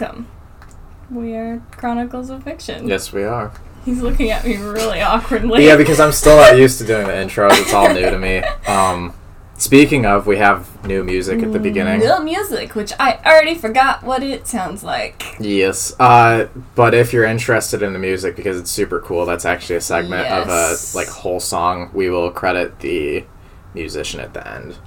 welcome. We are Chronicles of Fiction. Yes, we are. He's looking at me really awkwardly. Yeah, because I'm still not used to doing the intros. It's all new to me. Um, speaking of, we have new music at the beginning. Real music, which I already forgot what it sounds like. Yes. Uh, but if you're interested in the music because it's super cool, that's actually a segment Yes. of a like whole song. We will credit the musician at the end.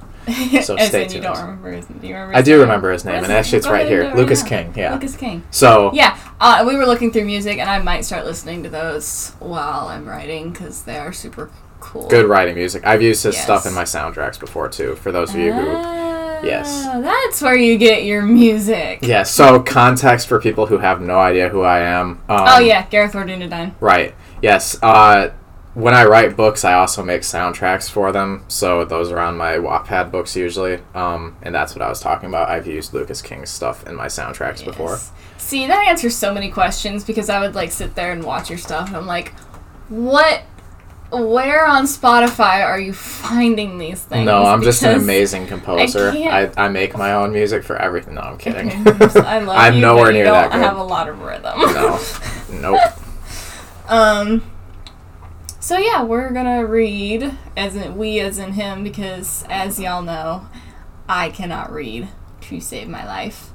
So stay in you tuned. don't remember his, do you remember I do name? remember his name, and actually it's right here. Lucas now. King. Yeah. Lucas King. So Yeah, uh, we were looking through music, and I might start listening to those while I'm writing because they are super cool. good writing music. I've used his Yes. stuff in my soundtracks before too. For those of you who Ah, Yes. That's where you get your music. Yeah, so context for people who have no idea who I am. Um, Oh yeah, Gareth Ordunadine. Right. Yes. Uh, when I write books, I also make soundtracks for them. So those are on my Wattpad books usually. Um, and that's what I was talking about. I've used Lucas King's stuff in my soundtracks before. See, that answers so many questions because I would like sit there and watch your stuff, and I'm like, what? Where on Spotify are you finding these things? No, I'm just an amazing composer. I, can't- I, make my own music for everything. No, I'm kidding. I love I'm you, nowhere you near don't that good. have a lot of rhythm. no. Nope. Um. So yeah, we're gonna read as in we as in him because as y'all know, I cannot read to save my life.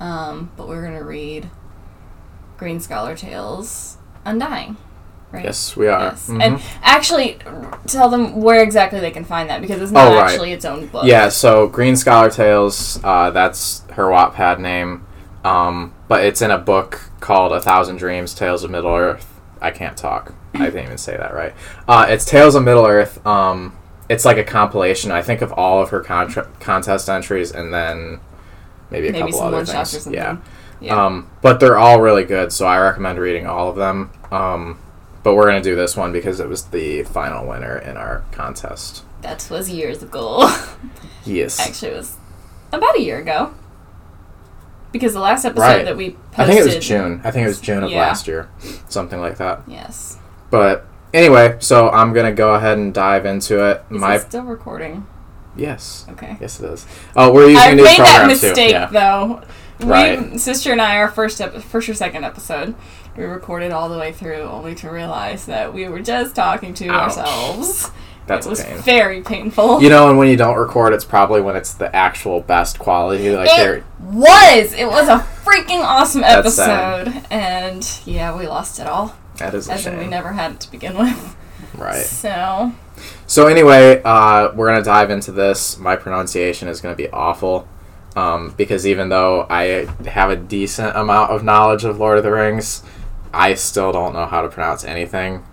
Um, but we're gonna read Green Scholar Tales Undying. Right? Yes, we are. Yes. Mhm. And actually, tell them where exactly they can find that because it's not Oh, right. actually its own book. Yeah, so Green Scholar Tales, uh, that's her Wattpad name. Um, but it's in a book called A Thousand Dreams, Tales of Middle Earth. I can't talk. I didn't even say that right. Uh, it's Tales of Middle Earth. Um, it's like a compilation, I think, of all of her contra- contest entries and then maybe a Maybe couple other things. Yeah. Yeah. Um, but they're all really good, so I recommend reading all of them. Um, but we're going to do this one because it was the final winner in our contest. that was years ago. Yes. Actually, it was about a year ago. Because the last episode Right. that we posted. I think it was June. I think it was June of Yeah. last year, something like that. Yes. But anyway, so I'm gonna go ahead and dive into it. Is My it still recording? yes, Okay. yes it is. Oh, we're using I new made that programs mistake too. Yeah. though. Right. We, sister and I, our first ep- first or second episode, we recorded all the way through, only to realize that we were just talking to Ouch. ourselves. That's it was pain. very painful. You know, and when you don't record, it's probably when it's the actual best quality. Like it was. It was a freaking awesome episode, and yeah, we lost it all. That is a As in, we never had it to begin with. Right. So So anyway, uh, we're gonna dive into this. My pronunciation is gonna be awful. Um, because even though I have a decent amount of knowledge of Lord of the Rings, I still don't know how to pronounce anything.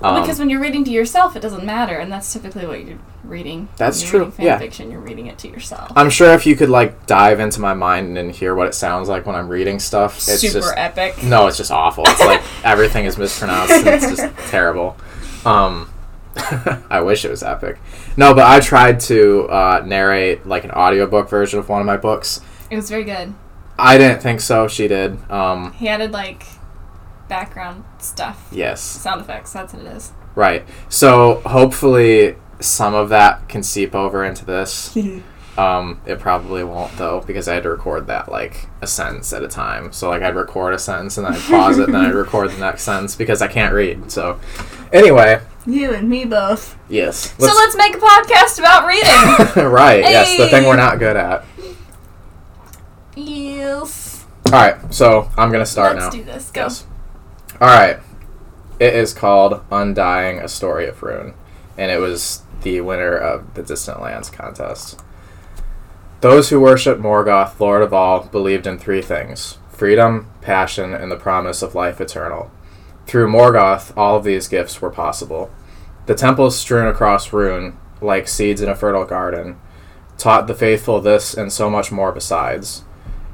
Um, because when you're reading to yourself, it doesn't matter, and that's typically what you're reading. That's true, Reading fan yeah. fiction, you're reading it to yourself. I'm sure if you could like dive into my mind and hear what it sounds like when I'm reading stuff, it's Super just epic. no, it's just awful. It's like everything is mispronounced. And it's just terrible. Um, I wish it was epic. No, but I tried to uh, narrate like an audiobook version of one of my books. It was very good. I didn't think so. She did. Um, He added like background stuff, yes, sound effects. That's what it is. right. So hopefully some of that can seep over into this. Um, it probably won't though because I had to record that like a sentence at a time. So like I'd record a sentence and then I'd pause it and then I'd record the next sentence because I can't read. So anyway, You and me both. yes. so let's make a podcast about reading. right. Yes, the thing we're not good at. yes. All right. So I'm gonna start Let's now. do this. Go. Yes. All right. It is called Undying: A Story of Rhûn, and it was the winner of the Distant Lands contest. Those who worshipped Morgoth, Lord of all, believed in three things: freedom, passion, and the promise of life eternal. Through Morgoth, all of these gifts were possible. The temples strewn across Rhûn, like seeds in a fertile garden, taught the faithful this and so much more besides.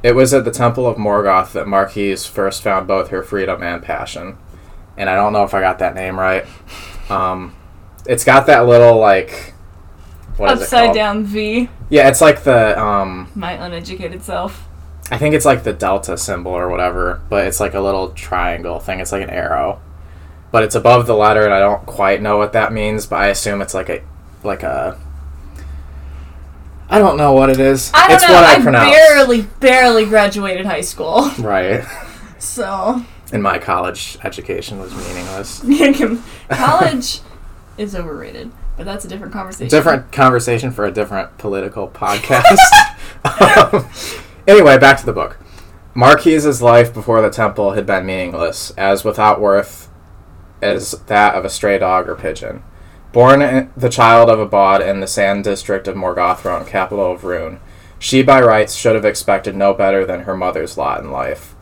It was at the Temple of Morgoth that Marquise first found both her freedom and passion. And I don't know if I got that name right. Um, it's got that little like what is it Upside down V. Yeah, it's like the um, My uneducated self. I think it's like the delta symbol or whatever, but it's like a little triangle thing. It's like an arrow, but it's above the letter, and I don't quite know what that means. But I assume it's like a like a I don't know what it is. I don't it's know. what I, I pronounce. barely, barely graduated high school, Right. so And my college education was meaningless. college is overrated. But that's a different conversation. Different conversation for a different political podcast. um, anyway, back to the book. Marquise's life before the temple had been meaningless, as without worth as that of a stray dog or pigeon. Born the child of a bod in the sand district of Morgothron, capital of Rhûn, she by rights should have expected no better than her mother's lot in life.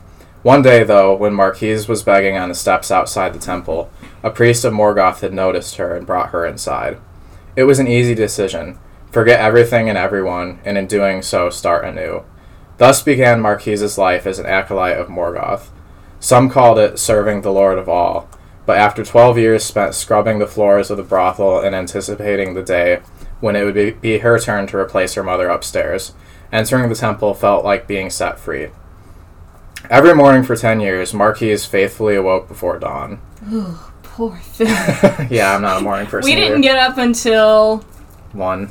One day, though, when Marquise was begging on the steps outside the temple, a priest of Morgoth had noticed her and brought her inside. It was an easy decision forget everything and everyone, and in doing so, start anew. Thus began Marquise's life as an acolyte of Morgoth. Some called it serving the Lord of all, but after twelve years spent scrubbing the floors of the brothel and anticipating the day when it would be, be her turn to replace her mother upstairs, entering the temple felt like being set free. Every morning for ten years, Marquise faithfully awoke before dawn. Poor thing. yeah, I'm not a morning person. we didn't either. get up until 1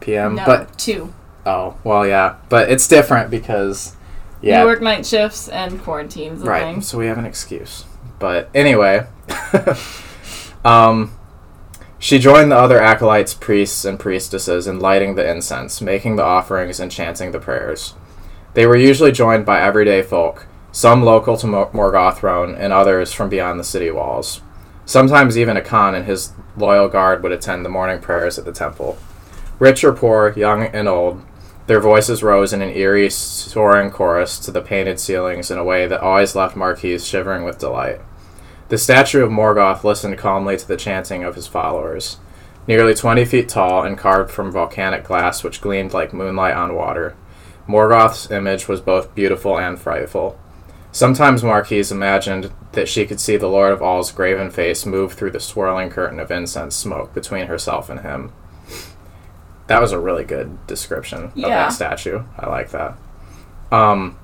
p.m. no But two. oh, well, yeah, but it's different because yeah, You work night shifts and quarantines. right. Thing. So we have an excuse. But anyway, um, she joined the other acolytes, priests, and priestesses in lighting the incense, making the offerings, and chanting the prayers. They were usually joined by everyday folk, some local to Mor- Morgothron, and others from beyond the city walls. Sometimes even a Khan and his loyal guard would attend the morning prayers at the temple. Rich or poor, young and old, their voices rose in an eerie, soaring chorus to the painted ceilings in a way that always left Marquise shivering with delight. The statue of Morgoth listened calmly to the chanting of his followers. Nearly twenty feet tall and carved from volcanic glass which gleamed like moonlight on water, Morgoth's image was both beautiful and frightful. Sometimes Marquise imagined that she could see the Lord of All's graven face move through the swirling curtain of incense smoke between herself and him. That was a really good description of that statue. I like that. Um,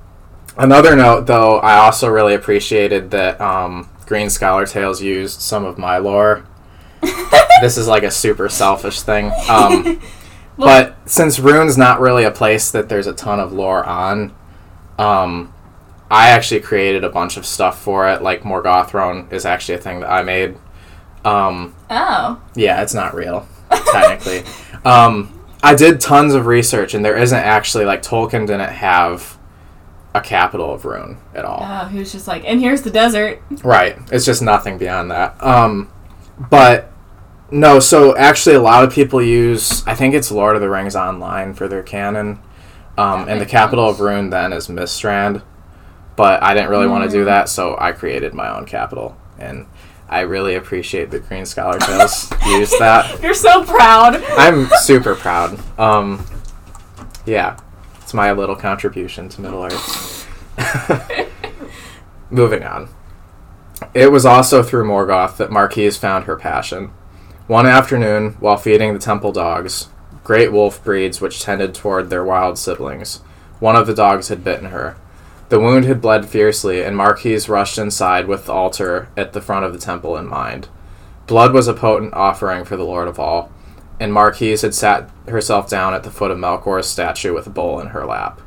another note, though, I also really appreciated that um, Green Scholar Tales used some of my lore. this is like a super selfish thing. Um, but since Rhûn's not really a place that there's a ton of lore on, um, I actually created a bunch of stuff for it. Like Morgothron is actually a thing that I made. Um, Oh. yeah, it's not real, technically. um, I did tons of research, and there isn't actually like Tolkien didn't have a capital of Rhûn at all. Oh, he was just like, and here's the desert. Right. It's just nothing beyond that. Um, but no. So actually, a lot of people use. I think it's Lord of the Rings online for their canon. Um, and the capital sense. of Rhûn then is Mistrand. But I didn't really want to do Mm. that, so I created my own capital, and I really appreciate that Green Scholar Tales used that. You're so proud. I'm super proud. Um, yeah, it's my little contribution to Middle Earth. Moving on. It was also through Morgoth that Marquise found her passion. One afternoon, while feeding the temple dogs, great wolf breeds which tended toward their wild siblings, one of the dogs had bitten her. The wound had bled fiercely, and Marquise rushed inside with the altar at the front of the temple in mind. Blood was a potent offering for the Lord of all, and Marquise had sat herself down at the foot of Melkor's statue with a bowl in her lap.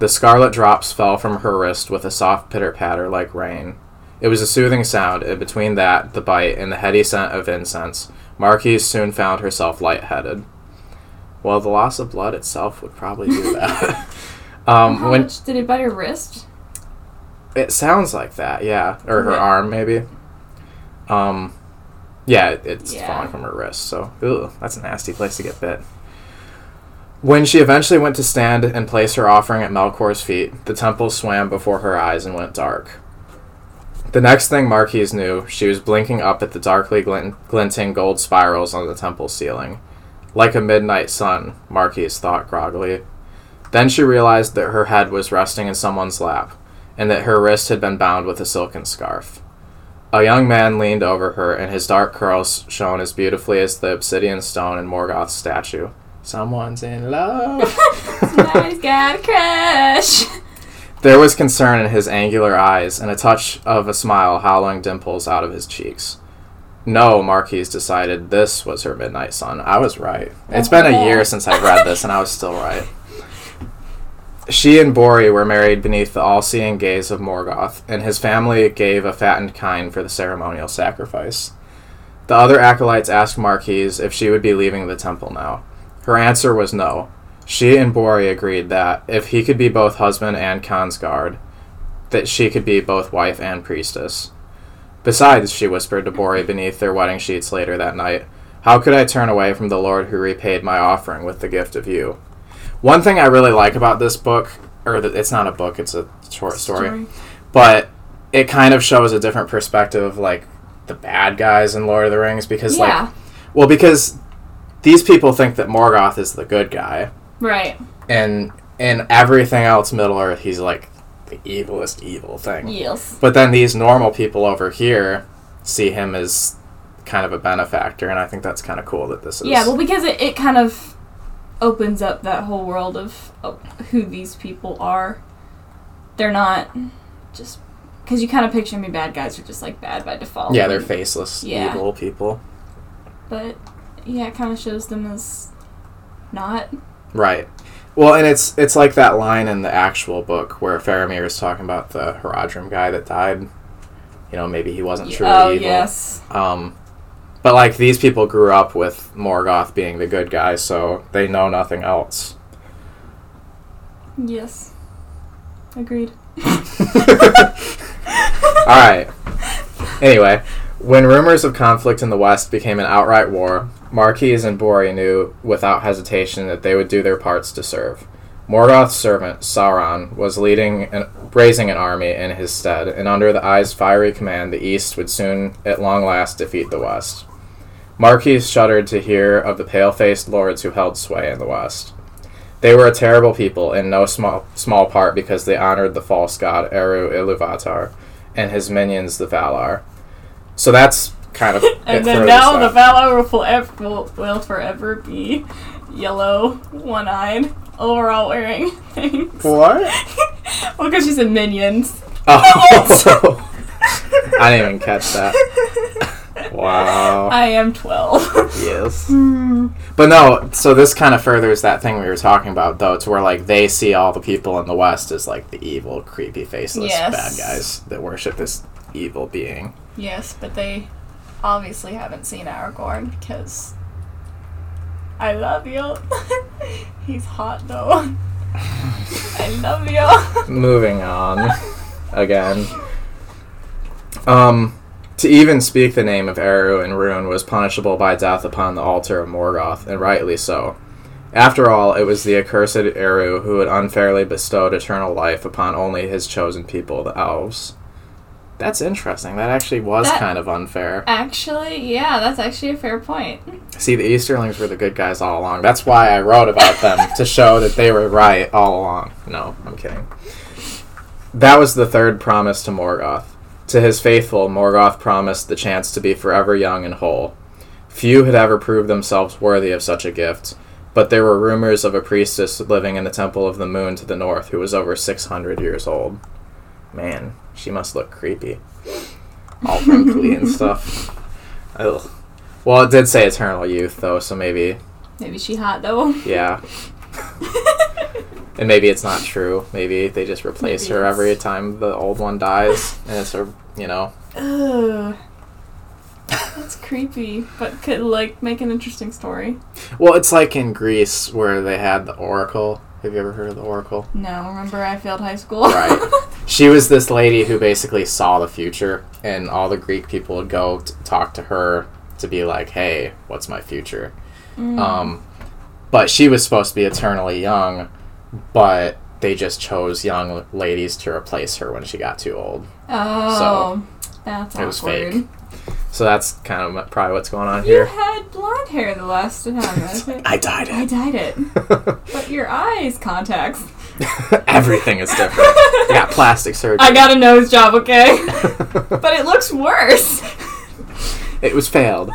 The scarlet drops fell from her wrist with a soft pitter patter like rain. It was a soothing sound, and between that, the bite, and the heady scent of incense, Marquise soon found herself lightheaded. Well, the loss of blood itself would probably do that. um, How when much did it bite her wrist? it sounds like that, yeah, or her arm maybe. Um, yeah, it, it's Yeah. falling from her wrist, so ooh, that's a nasty place to get bit. When she eventually went to stand and place her offering at Melkor's feet, the temple swam before her eyes and went dark. The next thing Marquise knew, she was blinking up at the darkly glint- glinting gold spirals on the temple ceiling. Like a midnight sun, Marquise thought groggily. Then she realized that her head was resting in someone's lap, and that her wrist had been bound with a silken scarf. A young man leaned over her, and his dark curls shone as beautifully as the obsidian stone in Morgoth's statue. Someone's in love. Somebody's got a crush. There was concern in his angular eyes and a touch of a smile hollowing dimples out of his cheeks. no, Marquise decided this was her midnight sun. I was right. It's been a oh, year since I've read this, and I was still right. She and Bori were married beneath the all seeing gaze of Morgoth, and his family gave a fattened kine for the ceremonial sacrifice. The other acolytes asked Marquise if she would be leaving the temple now. Her answer was no. She and Bori agreed that, if he could be both husband and Khan's guard, that she could be both wife and priestess. Besides, she whispered to Bori beneath their wedding sheets later that night, how could I turn away from the Lord who repaid my offering with the gift of you? One thing I really like about this book, or the, it's not a book, it's a short story, Story. but it kind of shows a different perspective of like the bad guys in Lord of the Rings because Yeah. like well because these people think that Morgoth is the good guy Right. and in everything else Middle Earth he's like the evilest evil thing. Yes. But then these normal people over here see him as kind of a benefactor and I think that's kind of cool that this is Yeah, well, because it, it kind of opens up that whole world of, of who these people are. They're not just because you kind of picture me bad guys are just like bad by default. yeah, they're faceless Yeah. evil people. But yeah, it kind of shows them as not. Right. Well, and it's it's like that line in the actual book where Faramir is talking about the Haradrim guy that died. You know, maybe he wasn't truly oh evil. yes. Um, but like these people grew up with Morgoth being the good guy, so they know nothing else. Yes. Agreed. All right. Anyway, when rumors of conflict in the West became an outright war, Marquise and Bori knew without hesitation that they would do their parts to serve. Morgoth's servant, Sauron, was leading and raising an army in his stead, and under the Eye's fiery command, the East would soon, at long last, defeat the West. Marquise shuddered to hear of the pale-faced lords who held sway in the West. They were a terrible people, in no small small part because they honored the false god Eru Iluvatar and his minions, the Valar. So that's kind of And then now the. Valar will forever, will, will forever be yellow, one-eyed, overall wearing things. What? well, because she's in Minions. Oh, oh. I didn't even catch that. Wow. I am 12. Yes. Hmm. But no, so this kind of furthers that thing we were talking about, though, to where like they see all the people in the West as like the evil, creepy, faceless Yes. bad guys that worship this evil being. yes, but they obviously haven't seen Aragorn because I love you. He's hot though. I love you. Moving on, again. Um, to even speak the name of Eru in Rhûn was punishable by death upon the altar of Morgoth, and rightly so. After all, it was the accursed Eru who had unfairly bestowed eternal life upon only his chosen people, the elves. That's interesting. That actually was That- kind of unfair. Actually, yeah, that's actually a fair point. See, the Easterlings were the good guys all along. That's why I wrote about them to show that they were right all along. No, I'm kidding. That was the third promise to Morgoth. To his faithful, Morgoth promised the chance to be forever young and whole. Few had ever proved themselves worthy of such a gift, but there were rumors of a priestess living in the Temple of the Moon to the north who was over 600 years old. Man, she must look creepy. All wrinkly and stuff. Ugh. Well, it did say eternal youth, though, so maybe, Maybe she hot though. yeah. And maybe it's not true. Maybe they just replace Maybe her it's- every time the old one dies, and it's a, you know. Ugh. That's creepy, but could like make an interesting story. Well, it's like in Greece where they had the Oracle. Have you ever heard of the Oracle? No, remember I failed high school. Right. She was this lady who basically saw the future, and all the Greek people would go to talk to her to be like, "Hey, what's my future?" Mm. Um, but she was supposed to be eternally young, but they just chose young ladies to replace her when she got too old. oh, that's it was fake. So that's kind of probably what's going on You here. You had blonde hair the last time. I think. I dyed it. I dyed it, but your eyes contacts. Everything is different. I got plastic surgery. I got a nose job, okay, but it looks worse. it was failed.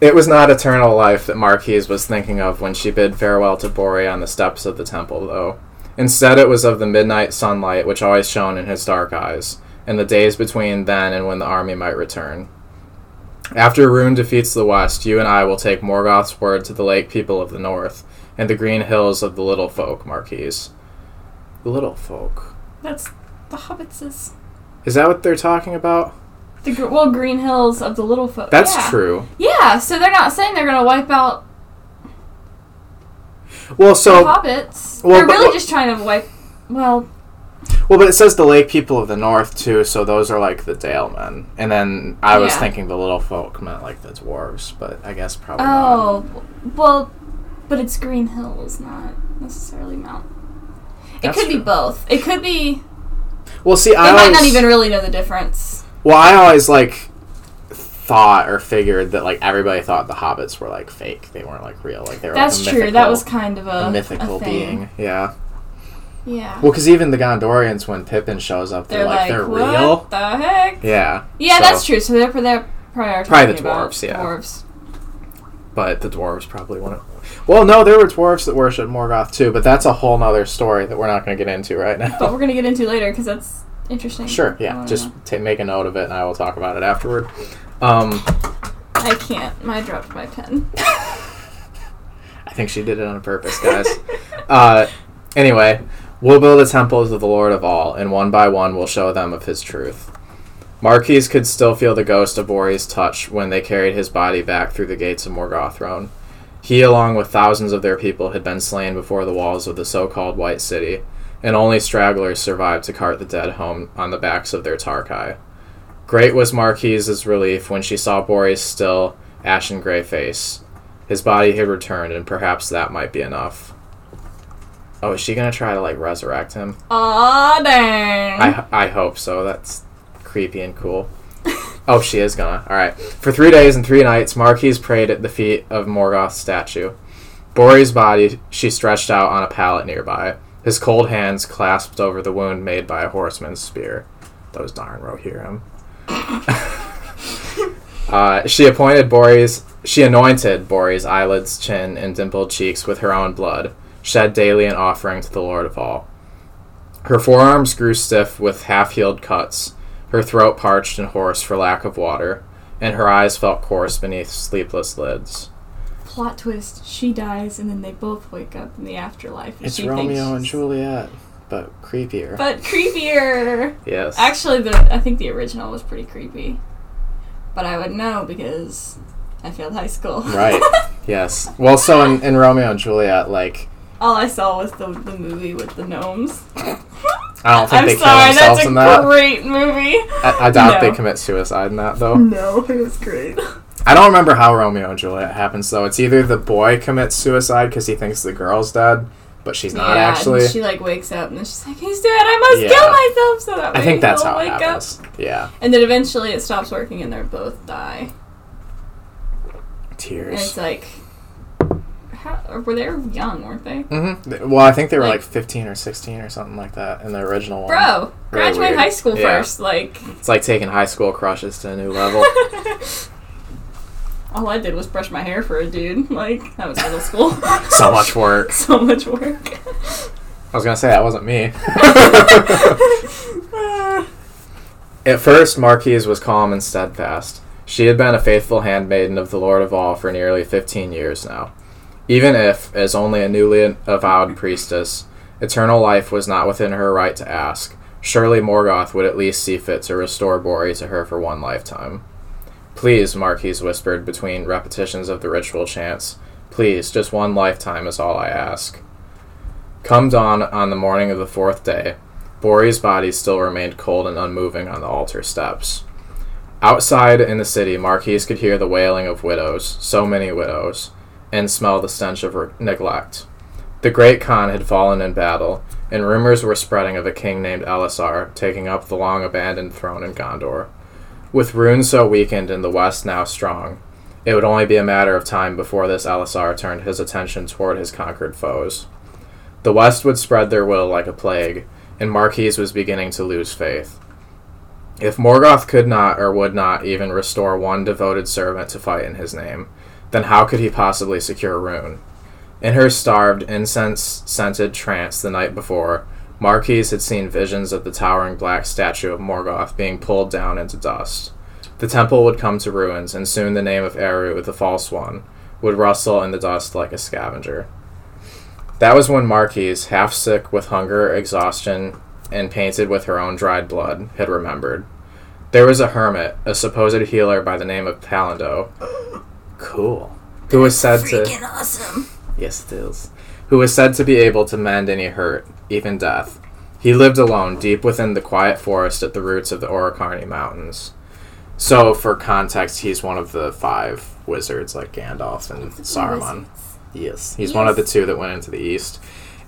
It was not eternal life that Marquise was thinking of when she bid farewell to Bori on the steps of the temple, though. Instead, it was of the midnight sunlight which always shone in his dark eyes, and the days between then and when the army might return. After Rhûn defeats the West, you and I will take Morgoth's word to the lake people of the North and the green hills of the Little Folk, Marquise. The Little Folk. That's the hobbits is that what they're talking about? the gr- well green hills of the little folk. That's yeah. true. Yeah, so they're not saying they're gonna wipe out Well, so the hobbits. well, they're but- really just trying to wipe. Well, well, but it says the lake people of the North too, so those are like the Dale men. And then I was Yeah. thinking the Little Folk meant like the dwarves, but I guess probably not. oh, well, but it's Green Hills, not necessarily Mount. It That's could be true. both. It could be. Well, see, They I might always, not even really know the difference. Well, I always like thought or figured that like everybody thought the hobbits were like fake. They weren't like real. Like they were. That's like, a true. That mythical- was kind of a, a mythical a thing. being. Yeah. Yeah. Well, because even the Gondorians, when Pippin shows up, they're, they're like, like, they're what real. the heck? Yeah. Yeah, So- that's true. So they're they're prioritizing Probably the dwarves, yeah. Dwarves. But the dwarves probably wouldn't. Well, no, there were dwarves that worshipped Morgoth too, but that's a whole nother story that we're not going to get into right now. But we're gonna get into later because that's interesting. Sure, yeah. Just ta make a note of it, and I will talk about it afterward. Um, I can't. I dropped my pen. I think she did it on purpose, guys. uh, anyway, we'll build a temple to the Lord of all, and one by one we'll show them of his truth. Marquise could still feel the ghost of Bori's touch when they carried his body back through the gates of Morgothrone. He, along with thousands of their people, had been slain before the walls of the so called White City, and only stragglers survived to cart the dead home on the backs of their Tarkai. Great was Marquise's relief when she saw Bori's still, ashen gray face. His body had returned, and perhaps that might be enough. Oh, is she gonna try to like resurrect him? Aw, dang. I I hope so. That's creepy and cool. oh, she is gonna. All right. For three days and three nights, Marquis prayed at the feet of Morgoth's statue. Bori's body she stretched out on a pallet nearby, his cold hands clasped over the wound made by a horseman's spear. Those darn Rohirrim. uh, she appointed Bori's. She anointed Bori's eyelids, chin, and dimpled cheeks with her own blood, shed daily an offering to the Lord of all. Her forearms grew stiff with half healed cuts, her throat parched and hoarse for lack of water, and her eyes felt coarse beneath sleepless lids. Plot twist: She dies, and then they both wake up in the afterlife. and It's she Romeo and she's- Juliet, but creepier. But creepier. yes. Actually, the I think the original was pretty creepy, but I would know because I failed high school. right. Yes. Well, so in, in Romeo and Juliet, like, All I saw was the the movie with the gnomes. I don't think I'm they kill sorry, themselves that's a in that. great movie. I, I doubt they commit suicide in that, though. No, it was great. I don't remember how Romeo and Juliet happens, though. It's either the boy commits suicide because he thinks the girl's dead, but she's not yeah, actually. And she like wakes up and then she's like, "He's dead. I must Yeah. kill myself so that I way think that's he'll how it wake happens. up." Yeah. And then eventually it stops working and they both die. Tears. And it's like, how, were they young, weren't they? hmm Well, I think they were like, Like- 15 or 16 or something like that in the original one. Bro, Really graduate high school Yeah. first. Like, It's like taking high school crushes to a new level. all I did was brush my hair for a dude. Like, that was middle school. so much work. so much work. I was gonna say that wasn't me. At first, Marquise was calm and steadfast. She had been a faithful handmaiden of the Lord of all for nearly fifteen years now. Even if, as only a newly avowed priestess, eternal life was not within her right to ask, surely Morgoth would at least see fit to restore Bori to her for one lifetime. Please, Marquise whispered between repetitions of the ritual chants. Please, just one lifetime is all I ask. Come dawn on the morning of the fourth day, Bori's body still remained cold and unmoving on the altar steps. Outside in the city, Marquise could hear the wailing of widows, so many widows, and smell the stench of re- neglect. The great Khan had fallen in battle, and rumors were spreading of a king named Elessar taking up the long abandoned throne in Gondor. With Rhûn so weakened and the West now strong, it would only be a matter of time before this Elessar turned his attention toward his conquered foes. The West would spread their will like a plague, and Marquise was beginning to lose faith. If Morgoth could not or would not even restore one devoted servant to fight in his name, then how could he possibly secure Rhûn? In her starved, incense scented trance the night before, Marquise had seen visions of the towering black statue of Morgoth being pulled down into dust. The temple would come to ruins, and soon the name of Eru, the false one, would rustle in the dust like a scavenger. That was when Marquise, half sick with hunger, exhaustion, and painted with her own dried blood, had remembered. There was a hermit, a supposed healer by the name of Pallando. Cool. Who was said to Freaking awesome. Yes, it is. Who was said to be able to mend any hurt, even death. He lived alone, deep within the quiet forest at the roots of the Orocarni Mountains. So, for context, he's one of the five wizards, like Gandalf and Saruman. Yes. He's one of the two that went into the east.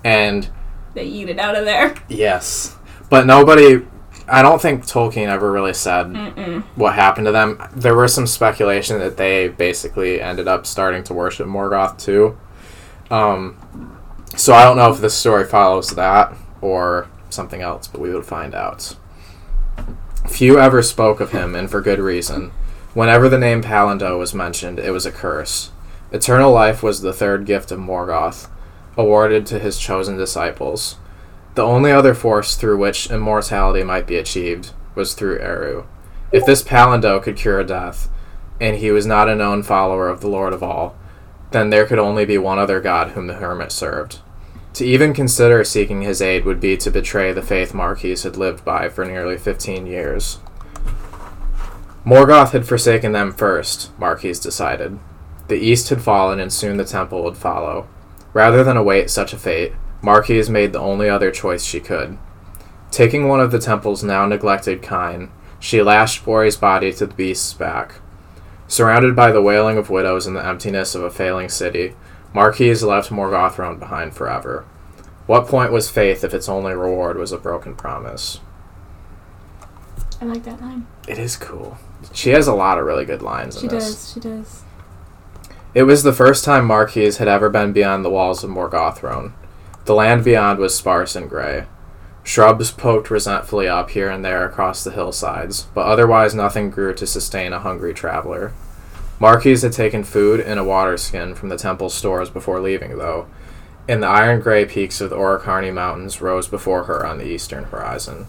And, They eat it out of there. yes. But nobody. I don't think Tolkien ever really said Mm-mm. what happened to them. There was some speculation that they basically ended up starting to worship Morgoth too. Um, so I don't know if this story follows that or something else, but we would find out. Few ever spoke of him, and for good reason. Whenever the name Pallando was mentioned, it was a curse. Eternal life was the third gift of Morgoth, awarded to his chosen disciples. The only other force through which immortality might be achieved was through Eru. If this Pallando could cure death, and he was not a known follower of the Lord of all, then there could only be one other god whom the hermit served. To even consider seeking his aid would be to betray the faith Marquis had lived by for nearly fifteen years. Morgoth had forsaken them first, Marquis decided. The east had fallen, and soon the temple would follow. Rather than await such a fate, Marquise made the only other choice she could. Taking one of the temple's now neglected kine, she lashed Bori's body to the beast's back. Surrounded by the wailing of widows and the emptiness of a failing city, Marquise left Morgothrone behind forever. What point was faith if its only reward was a broken promise? I like that line. It is cool. She has a lot of really good lines She in this. does. She does. It was the first time Marquise had ever been beyond the walls of Morgothrone. The land beyond was sparse and gray. Shrubs poked resentfully up here and there across the hillsides, but otherwise nothing grew to sustain a hungry traveler. Marquise had taken food and a water skin from the temple's stores before leaving, though, and the iron gray peaks of the Orocarni Mountains rose before her on the eastern horizon.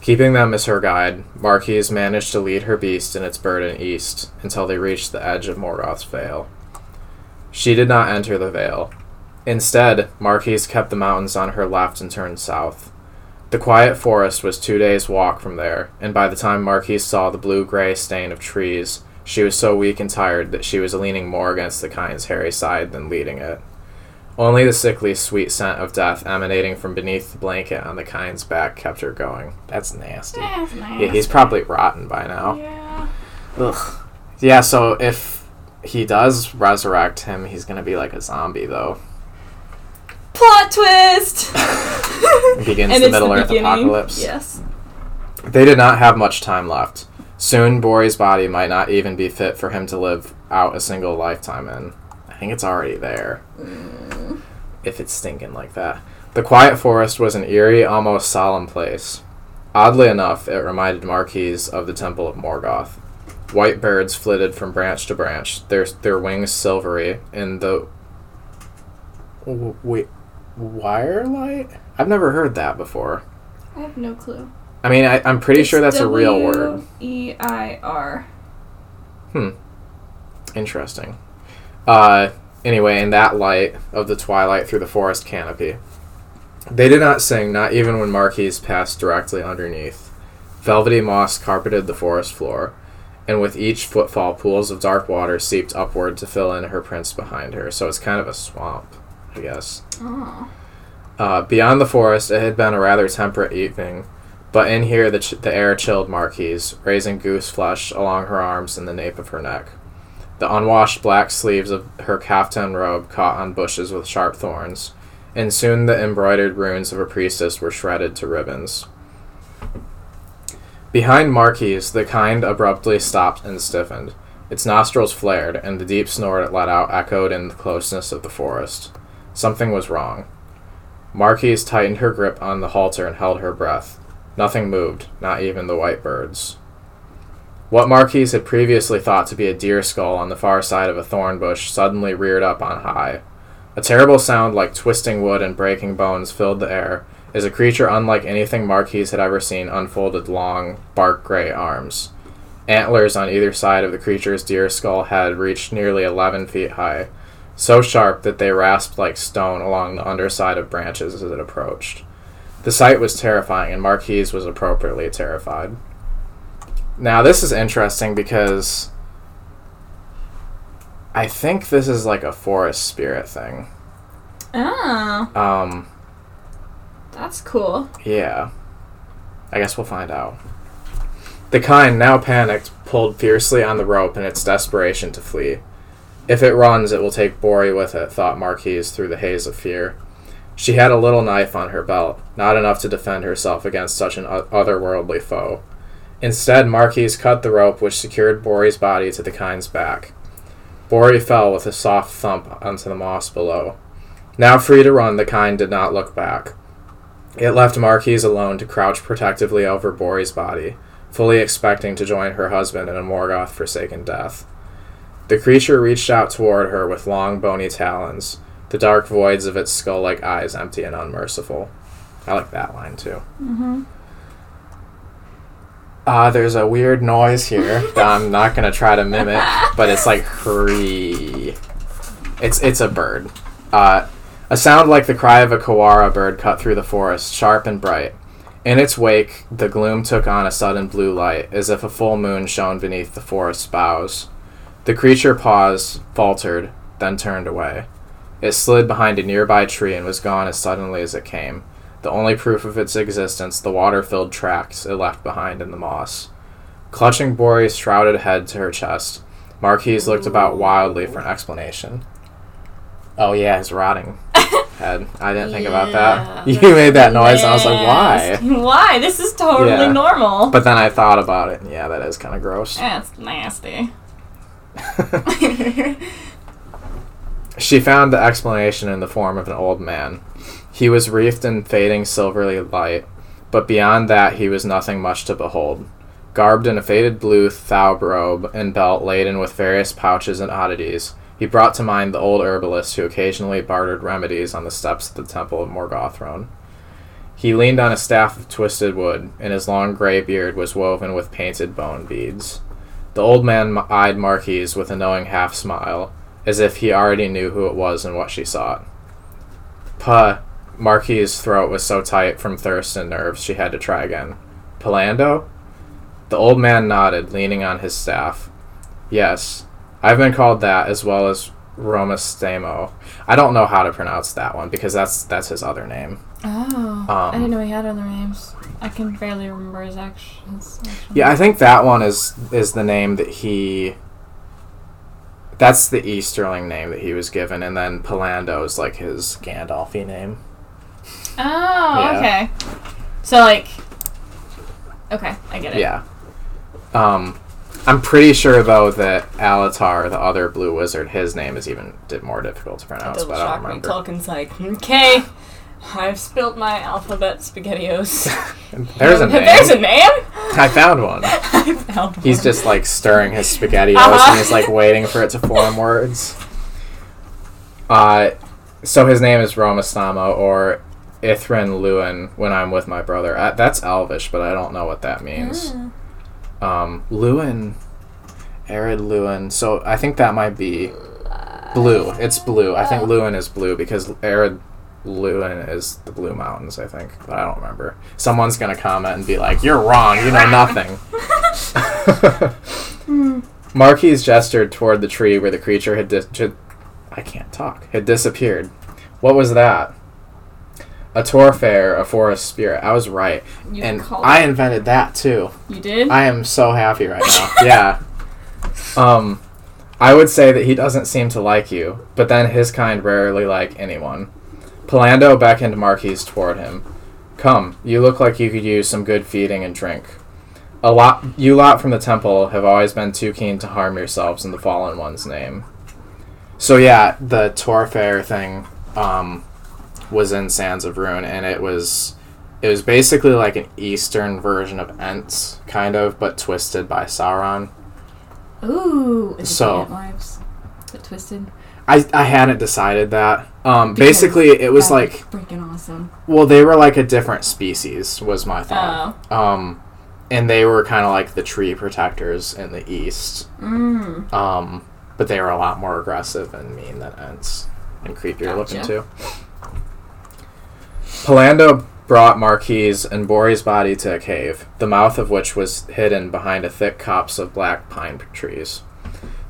Keeping them as her guide, Marquise managed to lead her beast and its burden east until they reached the edge of Morgoth's Vale. She did not enter the Vale. Instead, Marquise kept the mountains on her left and turned south. The quiet forest was two days' walk from there, and by the time Marquise saw the blue gray stain of trees, she was so weak and tired that she was leaning more against the kind's hairy side than leading it. Only the sickly sweet scent of death emanating from beneath the blanket on the kind's back kept her going. That's nasty. That's nice. Yeah, he's probably rotten by now. Yeah. Ugh. Yeah, so if he does resurrect him, he's gonna be like a zombie, though. Plot twist. Begins and the Middle the Earth beginning. apocalypse. Yes. They did not have much time left. Soon, Bori's body might not even be fit for him to live out a single lifetime in. I think it's already there. If it's stinking like that. The quiet forest was an eerie, almost solemn place. Oddly enough, it reminded Marquise of the Temple of Morgoth. White birds flitted from branch to branch, their, their wings silvery, in the. Wait. Wire light? I've never heard that before. I have no clue. I mean, I, I'm pretty sure that's a real word. E I R. Hmm. Interesting. Uh, anyway, in that light of the twilight through the forest canopy, they did not sing, not even when Marquise passed directly underneath. Velvety moss carpeted the forest floor, and with each footfall, pools of dark water seeped upward to fill in her prints behind her. So it's kind of a swamp, I guess. Oh. Uh, beyond the forest, it had been a rather temperate evening, but in here the, ch- the air chilled Marquise, raising goose flesh along her arms and the nape of her neck. The unwashed black sleeves of her caftan robe caught on bushes with sharp thorns, and soon the embroidered runes of a priestess were shredded to ribbons. Behind Marquise, the kind abruptly stopped and stiffened. Its nostrils flared, and the deep snort it let out echoed in the closeness of the forest. Something was wrong. Marquise tightened her grip on the halter and held her breath. Nothing moved, not even the white birds. What Marquise had previously thought to be a deer skull on the far side of a thorn bush suddenly reared up on high. A terrible sound like twisting wood and breaking bones filled the air, as a creature unlike anything Marquise had ever seen unfolded long, bark gray arms. Antlers on either side of the creature's deer skull head reached nearly 11 feet high, so sharp that they rasped like stone along the underside of branches as it approached. The sight was terrifying, and Marquise was appropriately terrified. Now, this is interesting because I think this is like a forest spirit thing. Oh, Um, that's cool. yeah. I guess we'll find out. The kind, now panicked, pulled fiercely on the rope in its desperation to flee. If it runs, it will take Bori with it, thought Marquise through the haze of fear. She had a little knife on her belt, not enough to defend herself against such an otherworldly foe. Instead, Marquise cut the rope which secured Bori's body to the kind's back. Bori fell with a soft thump onto the moss below. Now free to run, the kind did not look back. It left Marquise alone to crouch protectively over Bori's body, fully expecting to join her husband in a Morgoth forsaken death. The creature reached out toward her with long, bony talons, the dark voids of its skull like eyes empty and unmerciful. I like that line too. Mm-hmm. Uh, there's a weird noise here that I'm not gonna try to mimic, but it's like hurry. It's it's a bird. Uh, a sound like the cry of a kawara bird cut through the forest, sharp and bright. In its wake, the gloom took on a sudden blue light, as if a full moon shone beneath the forest's boughs. The creature paused, faltered, then turned away. It slid behind a nearby tree and was gone as suddenly as it came the only proof of its existence the water filled tracks it left behind in the moss. Clutching Bori's shrouded head to her chest, Marquise looked about wildly for an explanation. Oh, yeah, his rotting head. I didn't think about that. You made that noise, and I was like, why? Why? This is totally Yeah. normal. But then I thought about it, and yeah, that is kind of gross. That's nasty. She found the explanation in the form of an old man. He was wreathed in fading silvery light, but beyond that he was nothing much to behold. Garbed in a faded blue thau robe and belt laden with various pouches and oddities, he brought to mind the old herbalist who occasionally bartered remedies on the steps of the temple of Morgothrone. He leaned on a staff of twisted wood, and his long gray beard was woven with painted bone beads. The old man eyed Marquise with a knowing half smile, as if he already knew who it was and what she sought. Puh. Marquis's throat was so tight from thirst and nerves she had to try again. Pallando? The old man nodded, leaning on his staff. Yes, I've been called that as well as Romastamo. I don't know how to pronounce that one because that's that's his other name. Oh, Um, I didn't know he had other names. I can barely remember his actions. His Yeah, I think that one is is the name that he. That's the Easterling name that he was given, and then Pallando is like his Gandalfy name. Oh, Yeah. okay. So like, okay, I get it. Yeah. Um, I'm pretty sure though that Alatar, the other blue wizard, his name is even di- more difficult to pronounce, doesn't but I shock don't me. remember. Tolkien's like, okay, I've spilled my alphabet spaghettios. There's a name. There's a name. I found one. I found one. He's just like stirring his spaghettios Uh-huh. and he's like waiting for it to form words. Uh, so his name is Romastamo or Ithryn Luin when I'm with my brother. Uh, that's Elvish, but I don't know what that means. Mm. Um, Luin, Ered Luin. So I think that might be blue. It's blue. I think Luin is blue because Ered Luin is the Blue Mountains. I think, but I don't remember. Someone's gonna comment and be like, "You're wrong. You know nothing." Marquise gestured toward the tree where the creature had dis- ju- I can't talk. Had disappeared. What was that? A Torfair, a forest spirit. I was right. You and I it. invented that too. You did. I am so happy right now. yeah. Um, I would say that he doesn't seem to like you, but then his kind rarely like anyone. Pallando beckoned Marquise toward him. Come, you look like you could use some good feeding and drink. A lot, you lot from the temple have always been too keen to harm yourselves in the fallen one's name. So yeah, the Torfair thing um, was in Sands of Ruin, and it was it was basically like an Eastern version of Ents, kind of, but twisted by Sauron. Ooh. So- Lives? It twisted? I, I hadn't decided that. Um, basically, it was like freaking awesome. well, they were like a different species. Was my thought. Oh. Um, and they were kind of like the tree protectors in the east. Mm. Um, but they were a lot more aggressive and mean than Ents and creepier looking too. Pallando brought Marquise and Bori's body to a cave, the mouth of which was hidden behind a thick copse of black pine trees.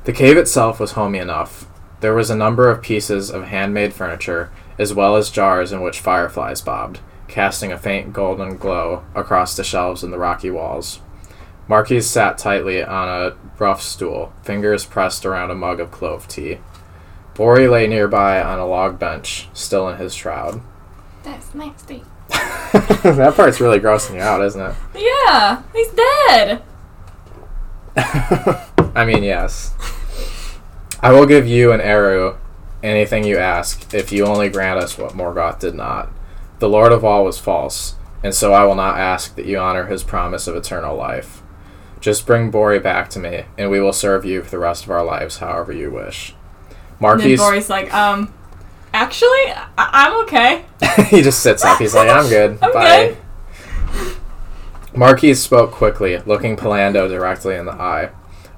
The cave itself was homey enough. There was a number of pieces of handmade furniture, as well as jars in which fireflies bobbed, casting a faint golden glow across the shelves and the rocky walls. Marquise sat tightly on a rough stool, fingers pressed around a mug of clove tea. Bori lay nearby on a log bench, still in his shroud. That's nasty. that part's really grossing you out, isn't it? Yeah, he's dead. I mean, yes. I will give you and Eru anything you ask, if you only grant us what Morgoth did not. The Lord of all was false, and so I will not ask that you honor his promise of eternal life. Just bring Bori back to me, and we will serve you for the rest of our lives however you wish. Marquis. And Bori's like, um, actually, I- I'm okay. he just sits up. He's like, I'm good. I'm Bye. Marquis spoke quickly, looking Pallando directly in the eye.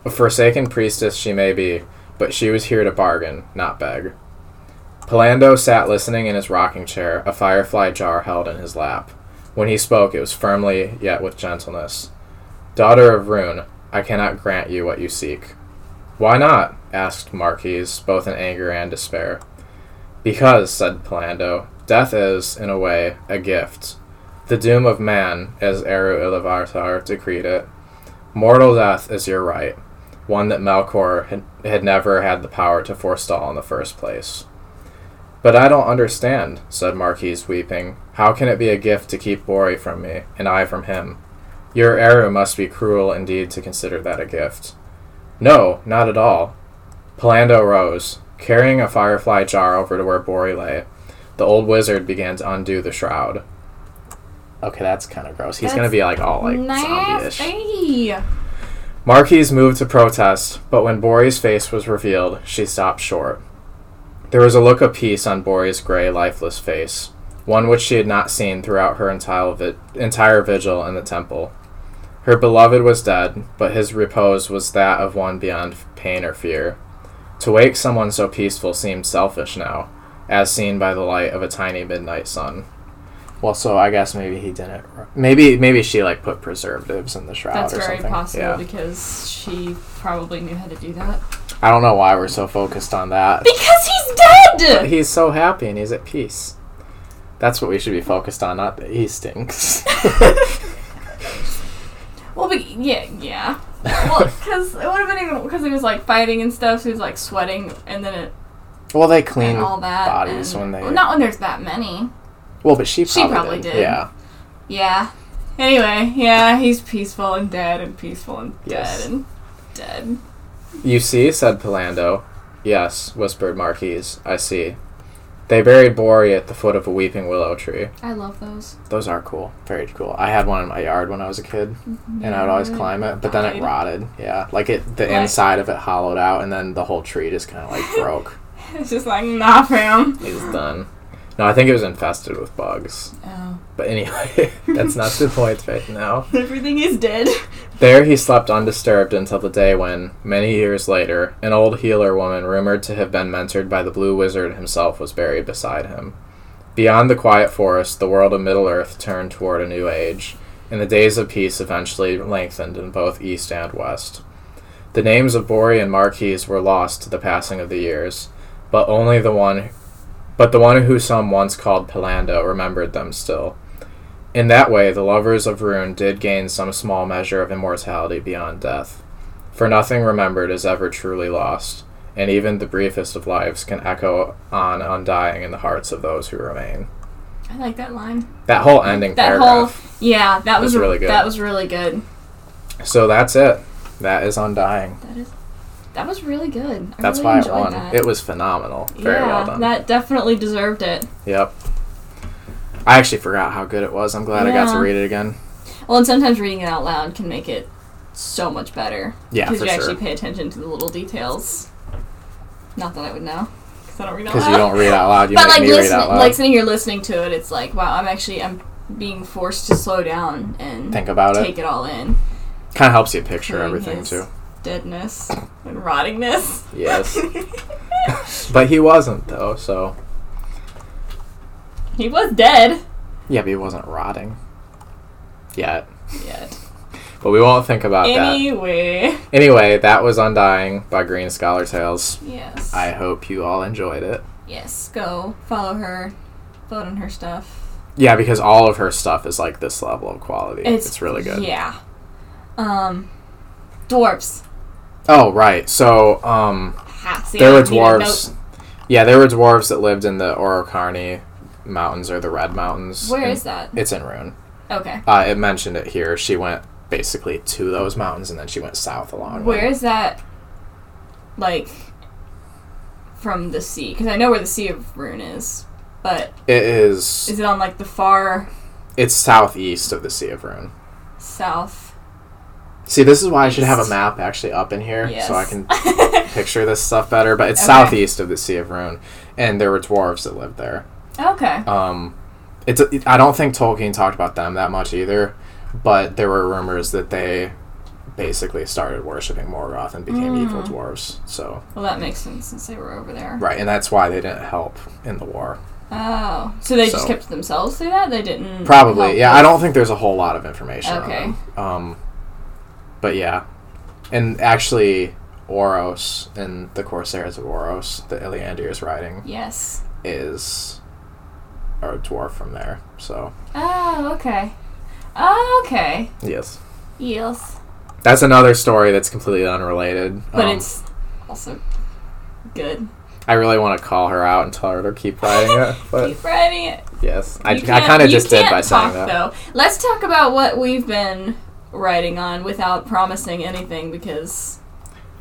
A forsaken priestess she may be, but she was here to bargain, not beg. Pallando sat listening in his rocking chair, a firefly jar held in his lap. When he spoke, it was firmly, yet with gentleness. Daughter of Rhûn, I cannot grant you what you seek. Why not? asked Marquise, both in anger and despair. Because, said Pallando, death is, in a way, a gift. The doom of man, as Eru Iluvatar decreed it. Mortal death is your right, one that Melkor had, had never had the power to forestall in the first place. But I don't understand, said Marquise, weeping. How can it be a gift to keep Bori from me, and I from him? Your Eru must be cruel indeed to consider that a gift. No, not at all. Pallando rose, carrying a firefly jar over to where Bori lay. The old wizard began to undo the shroud. Okay, that's kind of gross. He's gonna be like all like zombie-ish. Marquise moved to protest, but when Bori's face was revealed, she stopped short. There was a look of peace on Bori's gray, lifeless face, one which she had not seen throughout her entire vigil in the temple. Her beloved was dead, but his repose was that of one beyond pain or fear. To wake someone so peaceful seemed selfish now, as seen by the light of a tiny midnight sun. Well, so I guess maybe he didn't. Maybe maybe she like put preservatives in the shroud That's very something. possible Yeah. because she probably knew how to do that. I don't know why we're so focused on that. Because he's But dead. he's so happy and he's at peace. That's what we should be focused on, not that he stinks. Well, but yeah, yeah. Well, because it would have been even because he was like fighting and stuff. So he was like sweating, and then it well, they clean all that. bodies and- when they. well, not when there's that many. Well, but she She probably, probably did. did. Yeah. Yeah. Anyway, yeah, he's peaceful and dead, and peaceful and Yes. dead and dead. You see, said Pallando. Yes, whispered Marquise. I see. They buried Bori at the foot of a weeping willow tree. I love those. Those are cool. Very cool. I had one in my yard when I was a kid, mm-hmm. and I would always climb it, but then it rotted. Yeah, like it, the inside of it hollowed out, and then the whole tree just kind of like broke. It's just like nah, fam. It was done. No, I think it was infested with bugs. Oh, But anyway, that's not the point right now. everything is dead. There he slept undisturbed until the day when, many years later, an old healer woman rumored to have been mentored by the Blue Wizard himself was buried beside him. Beyond the quiet forest, the world of Middle Earth turned toward a new age, and the days of peace eventually lengthened in both east and west. The names of Bori and Marquise were lost to the passing of the years, but only the one but the one who some once called Pallando remembered them still. In that way, the lovers of Rhûn did gain some small measure of immortality beyond death. For nothing remembered is ever truly lost, and even the briefest of lives can echo on undying in the hearts of those who remain. I like that line. That whole ending That paragraph. whole yeah, that was was, really good. That was really good. So that's it. That is undying. That is that was really good. I That's really why it enjoyed won. That. It was phenomenal. Very yeah, well done. that definitely deserved it. Yep. I actually forgot how good it was. I'm glad I got to read it again. Well, and sometimes reading it out loud can make it so much better. Yeah, because you sure. actually pay attention to the little details. Not that I would know. because I don't read out Because loud. you don't read out loud. You but make like me read listening, out loud. like sitting here listening to it, it's like wow, I'm actually I'm being forced to slow down and Think about take it. it all in. Kind of helps you picture everything his too. Deadness and rottingness. Yes. But he wasn't though, so he was dead. yeah, but he wasn't rotting yet. Yet. But we won't think about that. Anyway. Anyway, that was Undying by Green Scholar Tales. Yes. I hope you all enjoyed it. yes. Go follow her. Vote on her stuff. Yeah, because all of her stuff is like this level of quality. It's, really good. Yeah. Um, dwarves. Oh, right. So, um, see, there were dwarves. Yeah, there were dwarves that lived in the Orocarni Mountains or the Red Mountains. Where is that? It's in Rhûn. Okay. Uh, it mentioned it here. She went basically to those mountains and then she went south along. Where is that? Like from the sea, because I know where the Sea of Rhûn is, but It is. is it on like the far It's southeast of the Sea of Rhûn. south? See, this is why I should have a map actually up in here Yes. so I can picture this stuff better. But it's Okay. southeast of the Sea of Rhûn, and there were dwarves that lived there. okay. Um, it's a, I don't think Tolkien talked about them that much either, but there were rumors that they basically started worshiping Morgoth and became Mm. evil dwarves. So Well, that makes sense since they were over there. right, and that's why they didn't help in the war. Oh, so they just kept to themselves through that? They didn't. Probably, yeah. with- I don't think there's a whole lot of information Okay. Um, but yeah, and actually, Oros and the Corsairs of Oros, the Iliandir is writing, Yes. is a dwarf from there. So Oh, okay. Oh, okay. yes, Yes. that's another story that's completely unrelated. But Um, it's also good. I really want to call her out and tell her to keep writing it, but Keep writing it. yes, I, You I can't- kind of just did by saying that. Though. Let's talk about what we've been writing on without promising anything because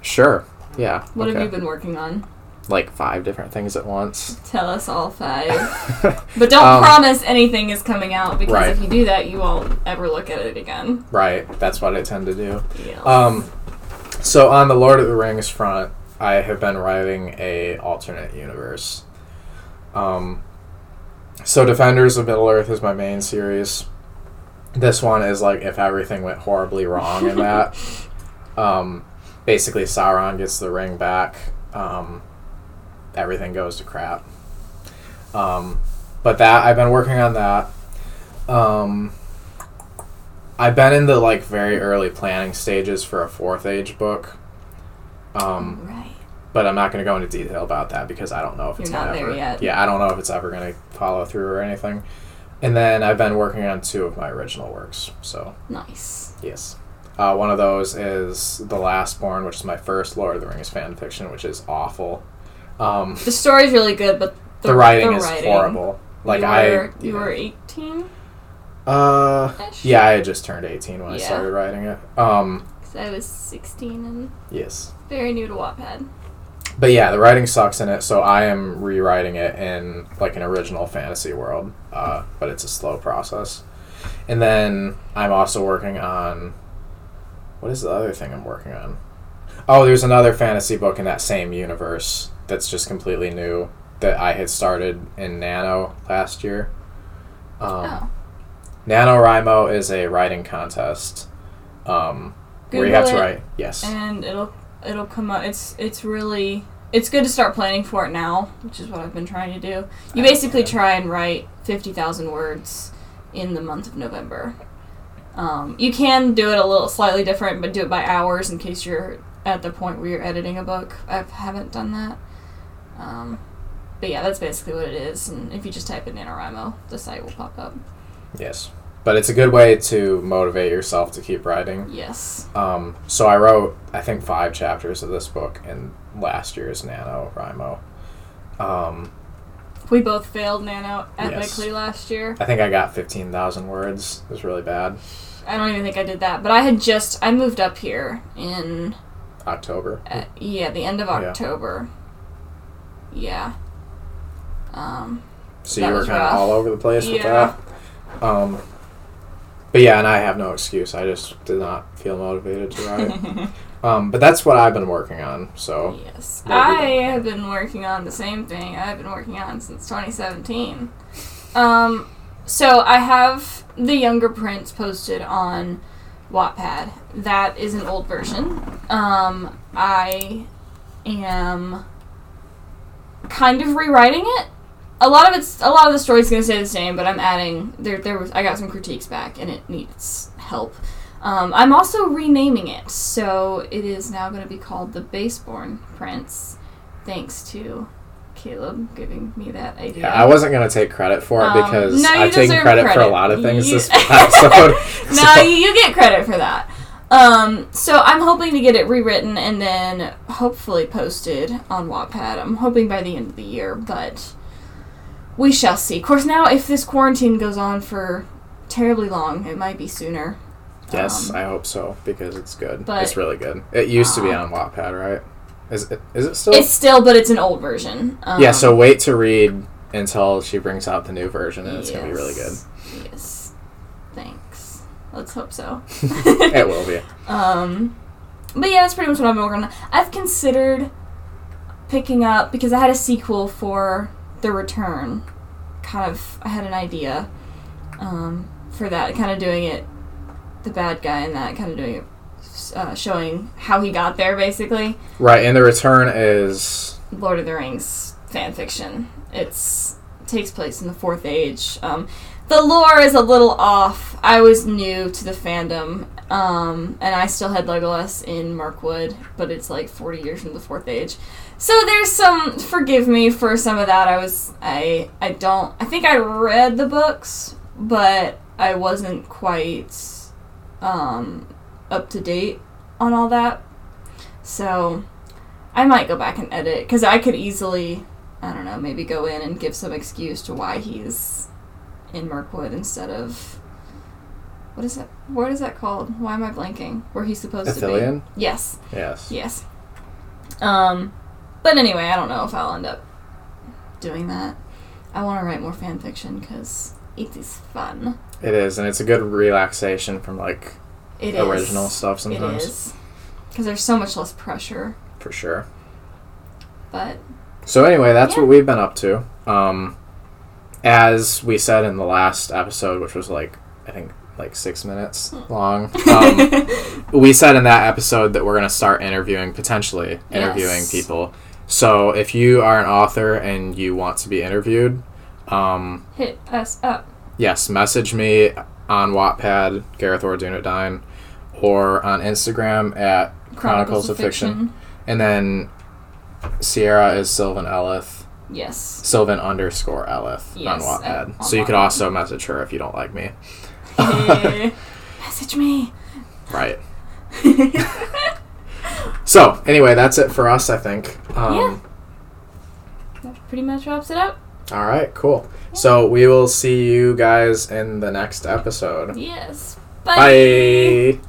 Sure, yeah. what okay. have you been working on? Like five different things at once. Tell us all five. But don't Um, promise anything is coming out because Right. if you do that, you won't ever look at it again. right, that's what I tend to do. Yeah. Um, so on the Lord of the Rings front, I have been writing a alternate universe. Um, so Defenders of Middle Earth is my main series. This one is like if everything went horribly wrong in that. um, basically, Sauron gets the ring back. Um, everything goes to crap. Um, but that I've been working on that. Um, I've been in the like very early planning stages for a fourth age book. Um, right. but I'm not going to go into detail about that because I don't know if it's You're not gonna there ever, yet. Yeah, I don't know if it's ever going to follow through or anything. And then I've been working on two of my original works. So Nice. yes, uh, one of those is The Last Born, which is my first Lord of the Rings fan fiction, which is awful. Um, The story's really good, but the, the, writing the is writing- horrible. Like you I, you yeah. were 18 uh, yeah, I had just turned 18 when I started writing it. Um, Because I was 16 and yes. very new to Wattpad. But yeah, the writing sucks in it, so I am rewriting it in like an original fantasy world, uh, but it's a slow process. And then I'm also working on what is the other thing I'm working on? Oh, there's another fantasy book in that same universe that's just completely new that I had started in Nano last year. Um, oh. NaNoWriMo is a writing contest um, where you have to write. Yes. and it'll it'll come up. It's it's really it's good to start planning for it now, which is what I've been trying to do. You basically try and write fifty thousand words in the month of November. Um, you can do it a little slightly different, but do it by hours in case you're at the point where you're editing a book. I haven't done that. Um, but yeah, that's basically what it is. And if you just type in NaNoWriMo, the site will pop up. Yes. But it's a good way to motivate yourself to keep writing. Yes. Um, so I wrote, I think, five chapters of this book in last year's NaNoWriMo. Um, We both failed Nano Yes. epically last year. I think I got 15,000 words. It was really bad. I don't even think I did that, but I had just I moved up here in October. uh, yeah the end of October. Yeah. Um. So you were kind of all over the place with that. Um, but yeah, and I have no excuse. I just did not feel motivated to write. Um, but that's what I've been working on. So Yes. What have you I have been working on the same thing I've been working on since 2017. Um, so I have the Younger Prince posted on Wattpad. That is an old version. Um, I am kind of rewriting it. A lot of it's a lot of the story's gonna stay the same, but I'm adding there. There was I got some critiques back, and it needs help. Um, I'm also renaming it, so it is now going to be called the Baseborn Prince, thanks to Caleb giving me that idea. yeah, I wasn't gonna take credit for it Um, because no, I've taken deserve credit, for a lot of things You- this episode. no, so- you, you get credit for that. Um, so I'm hoping to get it rewritten and then hopefully posted on Wattpad. I'm hoping by the end of the year, but we shall see. Of course, now if this quarantine goes on for terribly long, it might be sooner. Yes, Um, I hope so because it's good. it's really good. It used to be Uh, on Wattpad, right? Is it? Is it still? It's still, but it's an old version. Um, yeah. So wait to read until she brings out the new version, and it's gonna be really good. yes, Yes. Thanks. Let's hope so. it will be. Um, but yeah, that's pretty much what I've been working on. I've considered picking up because I had a sequel for The Return. Kind of, I had an idea um, for that. Kind of doing it, the bad guy in that, kind of doing it, uh, showing how he got there, basically. Right, and the return is Lord of the Rings fan fiction. It's takes place in the Fourth Age. Um, the lore is a little off. I was new to the fandom, um, and I still had Legolas in Mirkwood, but it's like forty years from the Fourth Age. So there's some. Forgive me for some of that. I was I I don't. I think I read the books, but I wasn't quite um, up to date on all that. So I might go back and edit because I could easily, I don't know, maybe go in and give some excuse to why he's in Mirkwood instead of what is that? What is that called? Why am I blanking? Where he's supposed to be? Yes, Yes. yes. Um, but anyway, I don't know if I'll end up doing that. I want to write more fan fiction because it is fun. It is, and it's a good relaxation from like It is original stuff sometimes. is because there's so much less pressure. For sure. But So anyway, that's Yeah. what we've been up to. Um, as we said in the last episode, which was like I think like six minutes long, um, we said in that episode that we're going to start interviewing, potentially interviewing Yes. people. So if you are an author and you want to be interviewed, um, hit us up. yes, message me on Wattpad, Gareth Ordunodyne, or on Instagram at Chronicles, of Fiction. And then Sierra is Sylvan Elith, Yes. Sylvan underscore Elith on Wattpad. at- on so you could also message her if you don't like me. Hey, message me. Right. So anyway, that's it for us. I think. Um, Yeah. That pretty much wraps it up. All right. Cool. So we will see you guys in the next episode. Yes. Bye.